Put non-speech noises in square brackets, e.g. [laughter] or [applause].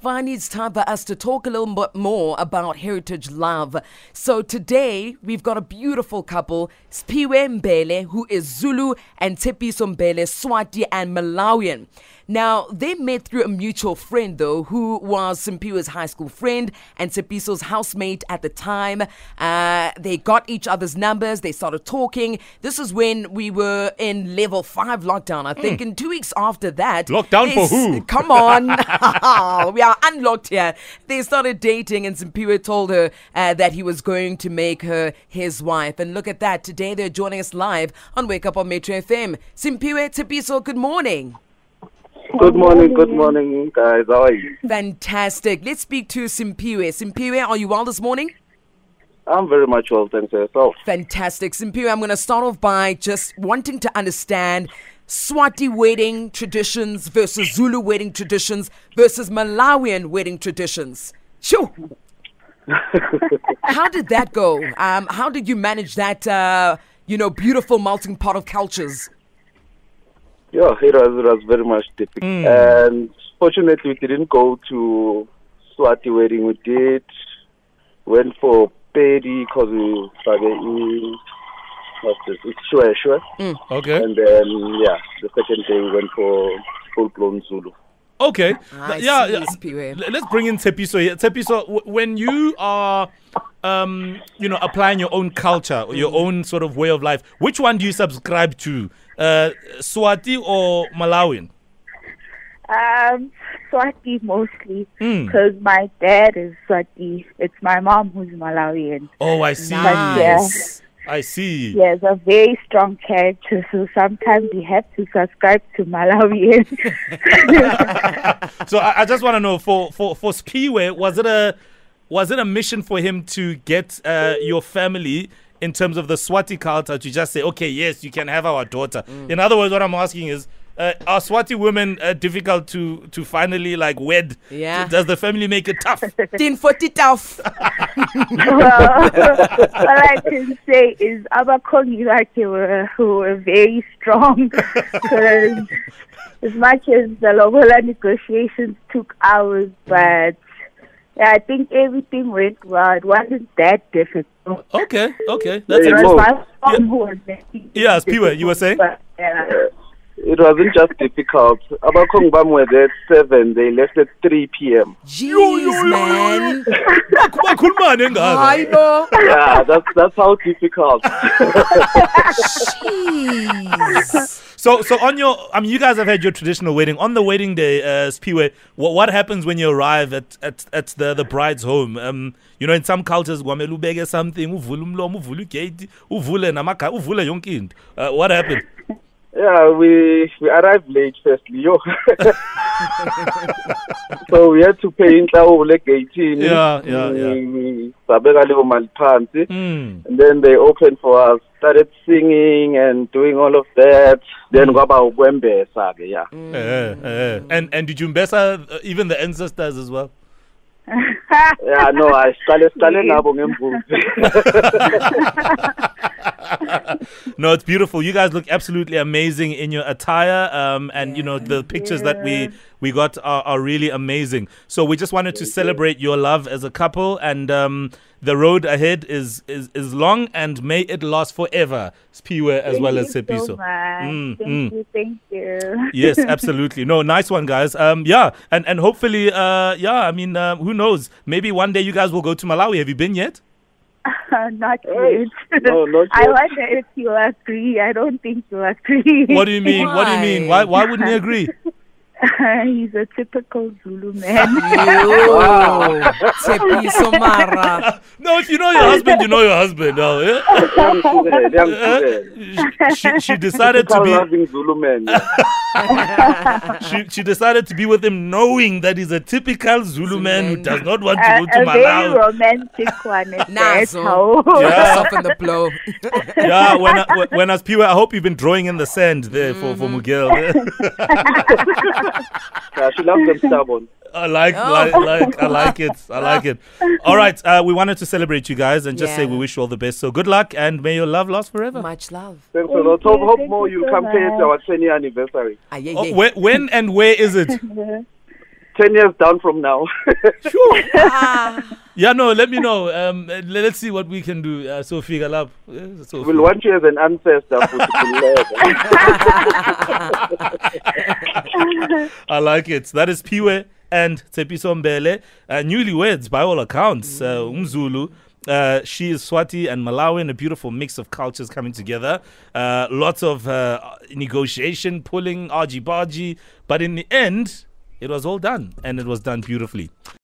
Vani, it's time for us to talk a little bit more about heritage love. So today we've got a beautiful couple, Siphiwe Mbele, who is Zulu, and Tshepiso Mbele, Swati and Malawian. Now, they met through a mutual friend, though, who was Siphiwe's high school friend and Tshepiso's housemate at the time. Uh, they got each other's numbers, they started talking. This is when we were in level five lockdown, I think. And two weeks after that, Lockdown for who? [laughs] Come on. [laughs] we are unlocked here. They started dating, and Siphiwe told her uh, that he was going to make her his wife. And look at that. Today they're joining us live on Wake Up on Metro FM. Siphiwe Tshepiso, good morning. Good morning, good morning, guys. How are you? Fantastic. Let's speak to Siphiwe. Siphiwe, are you well this morning? I'm very much well, thanks for yourself. Fantastic. Siphiwe, I'm going to start off by just wanting to understand Swati wedding traditions versus Zulu wedding traditions versus Malawian wedding traditions. Sure. [laughs] how did that go? Um, how did you manage that, uh, you know, beautiful melting pot of cultures? Yeah, it was, it was very much difficult. Hmm. And fortunately, we didn't go to Swati wedding. We did, went for Pedi because we started what's this? It's Shwe Shwe. Hmm. Okay. And then, yeah, the second day we went for full blown Zulu. Okay. I yeah, see, yeah. Let's bring in Tshepiso here. Tshepiso, w- when you are, um, you know, applying your own culture, or your own sort of way of life, which one do you subscribe to, uh, Swati or Malawian? Um, Swati mostly, Mm. because my dad is Swati. It's my mom who's Malawian. Oh, I see. Nice. I see. He has a very strong character, so sometimes we have to subscribe to Malawian. [laughs] So I, I just want to know for for for Siphiwe, was it a was it a mission for him to get uh, your family in terms of the Swati culture to just say, okay, yes, you can have our daughter. In other words, what I'm asking is. Uh, are Swati women uh, difficult to, to finally like wed? Yeah. Does the family make it tough? [laughs] Tin forty tough. [laughs] well, all I can say is Abakongi like were, who were very strong. [laughs] 'Cause as much as the Lobola negotiations took hours, but yeah, I think everything went well. It wasn't that difficult. okay, okay, that's Hey, It it. Was my mom who was making it Yeah, Siphiwe, you were saying? But, yeah. It wasn't just difficult. Abakong Bam were there at 7, they left at 3 p.m. Jeez, man. Bakhulumane I know. Yeah, that's, that's how difficult. [laughs] Jeez. So, so on your, I mean, you guys have had your traditional wedding. On the wedding day, uh, Siphiwe, what, what happens when you arrive at, at, at the, the bride's home? Um, you know, in some cultures, something, uvule. Uh, what happened? Yeah, we we arrived late firstly, yo. [laughs] so we had to pay inhlawulo egate-ini. Yeah, yeah, yeah. Mm, Sabeka leyo mali phansi. Mm. And then they opened for us, started singing and doing all of that. Then kwaba ukwembesa ke, yeah. Uh, uh, and, and did you mbesa uh, even the ancestors as well? [laughs] Yeah, no, I siqale siqale [laughs] nabo ngembuzi. [laughs] no, it's beautiful. You guys look absolutely amazing in your attire, um, and you know the pictures that we we got are, are really amazing. So we just wanted to celebrate your love as a couple, and um, the road ahead is is is long, and may it last forever. Siphiwe as well as Thank Tshepiso. so. Mm, thank mm. you, thank you. [laughs] yes, absolutely. No, nice one, guys. Um, yeah, and and hopefully, uh, yeah. I mean, uh, who knows? Maybe one day you guys will go to Malawi. Have you been yet? [laughs] not Hey, yet. no, not [laughs] I yet. wonder if you agree. I don't think you agree. What do you mean? What do you mean? Why why wouldn't you [laughs] agree? [laughs] He's a typical Zulu man. [laughs] Yo. [laughs] Tshepiso Mara. No, if you know your husband, you know your husband. No, yeah? Liyangihlukela, liyangihlukela. Uh, she, she decided to Typical be loving Zulu man. she, she decided to be with him knowing that he's a typical Zulu man who does not want to a, go to a very Malawi. romantic one. At that. Nazo. How? Yeah. Soften the blow. Yeah, when I, when I was Piwe, I hope you've been drawing in the sand there for, for Miguel. Yeah, she loves them stubborn. I like, Oh. like, like, I like it. I like it. All right, uh, we wanted to celebrate you guys and just say we wish you all the best. So good luck and may your love last forever. Much love. Thanks a lot. Hope, hope more you you'll so come pay at our 10 year anniversary. Ah, yeah, Oh, where, when and where is it? [laughs] 10 years down from now. [laughs] Sure. Yeah, no, let me know. Um, uh, let's see what we can do. Uh, Sophie Galap. Uh, Sophie. we'll want you as an ancestor. [laughs] I like it. That is Piwe and Tshepiso Mbele, uh, newlyweds by all accounts. Uh, Umzulu. Uh, she is Swati and Malawian, a beautiful mix of cultures coming together. Uh, lots of uh, negotiation, pulling, argy bargy, but in the end, it was all done and it was done beautifully.